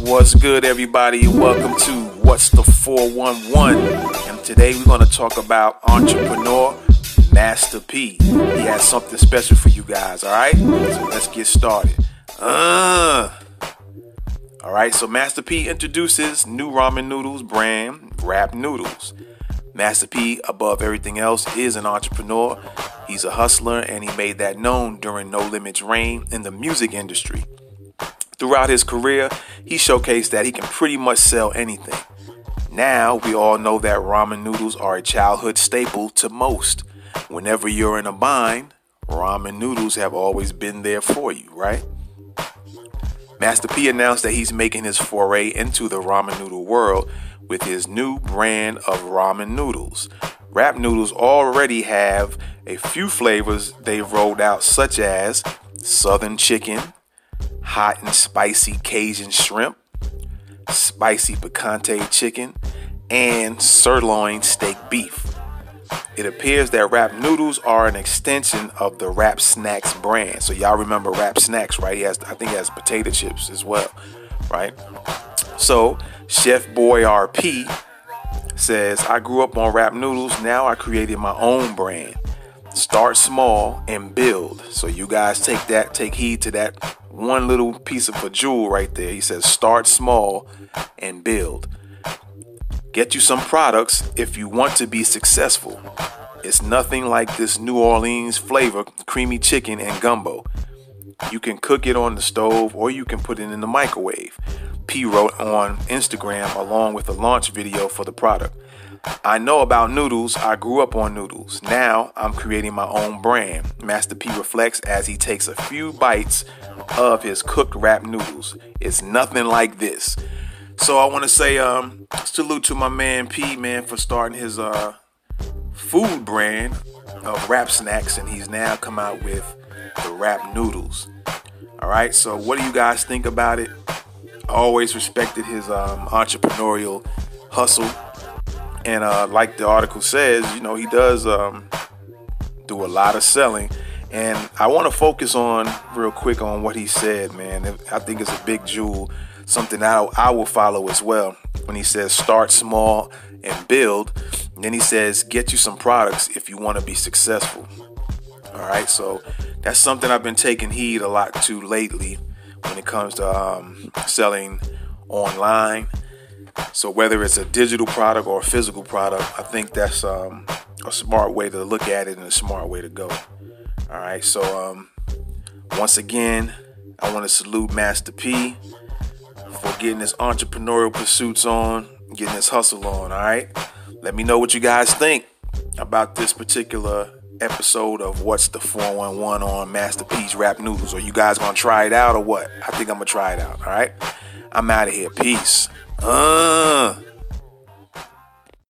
What's good, everybody? Welcome to What's the 411? And today we're going to talk about entrepreneur Master P. He has something special for you guys, all right? So let's get started. Uh, all right, so Master P introduces new ramen noodles brand, Rap Noodles. Master P, above everything else, is an entrepreneur. He's a hustler, and he made that known during No Limits reign in the music industry. Throughout his career, he showcased that he can pretty much sell anything. Now, we all know that ramen noodles are a childhood staple to most. Whenever you're in a bind, ramen noodles have always been there for you, right? Master P announced that he's making his foray into the ramen noodle world with his new brand of ramen noodles. Rap noodles already have a few flavors they've rolled out, such as Southern chicken, hot and spicy Cajun shrimp, spicy picante chicken, and sirloin steak beef. It appears that Rap Noodles are an extension of the Rap Snacks brand. So y'all remember Rap Snacks, right? He has, I think, he has potato chips as well, right? So Chef Boy RP says, "I grew up on Rap Noodles. Now I created my own brand. Start small and build." So you guys take that, take heed to that one little piece of a jewel right there. He says, "Start small and build." Get you some products if you want to be successful. It's nothing like this New Orleans flavor, creamy chicken and gumbo. You can cook it on the stove or you can put it in the microwave. P wrote on Instagram along with a launch video for the product. I know about noodles. I grew up on noodles. Now I'm creating my own brand. Master P reflects as he takes a few bites of his cooked Rap Noodles. It's nothing like this. So I want to say um, salute to my man P man for starting his uh, food brand of Rap Snacks, and he's now come out with the Rap Noodles. All right, so what do you guys think about it? I always respected his um, entrepreneurial hustle, and uh, like the article says, you know, he does um, do a lot of selling. And I want to focus on real quick on what he said, man. I think it's a big jewel something I, I will follow as well. When he says start small and build, and then he says get you some products if you want to be successful. All right, so that's something I've been taking heed a lot to lately when it comes to um, selling online. So whether it's a digital product or a physical product, I think that's um, a smart way to look at it and a smart way to go. All right, so um, once again, I want to salute Master P for getting his entrepreneurial pursuits on, getting his hustle on, all right? Let me know what you guys think about this particular episode of What's the 411 on Master P's Rap Noodles. Are you guys gonna try it out or what? I think I'm gonna try it out, all right? I'm out of here. Peace. Uh.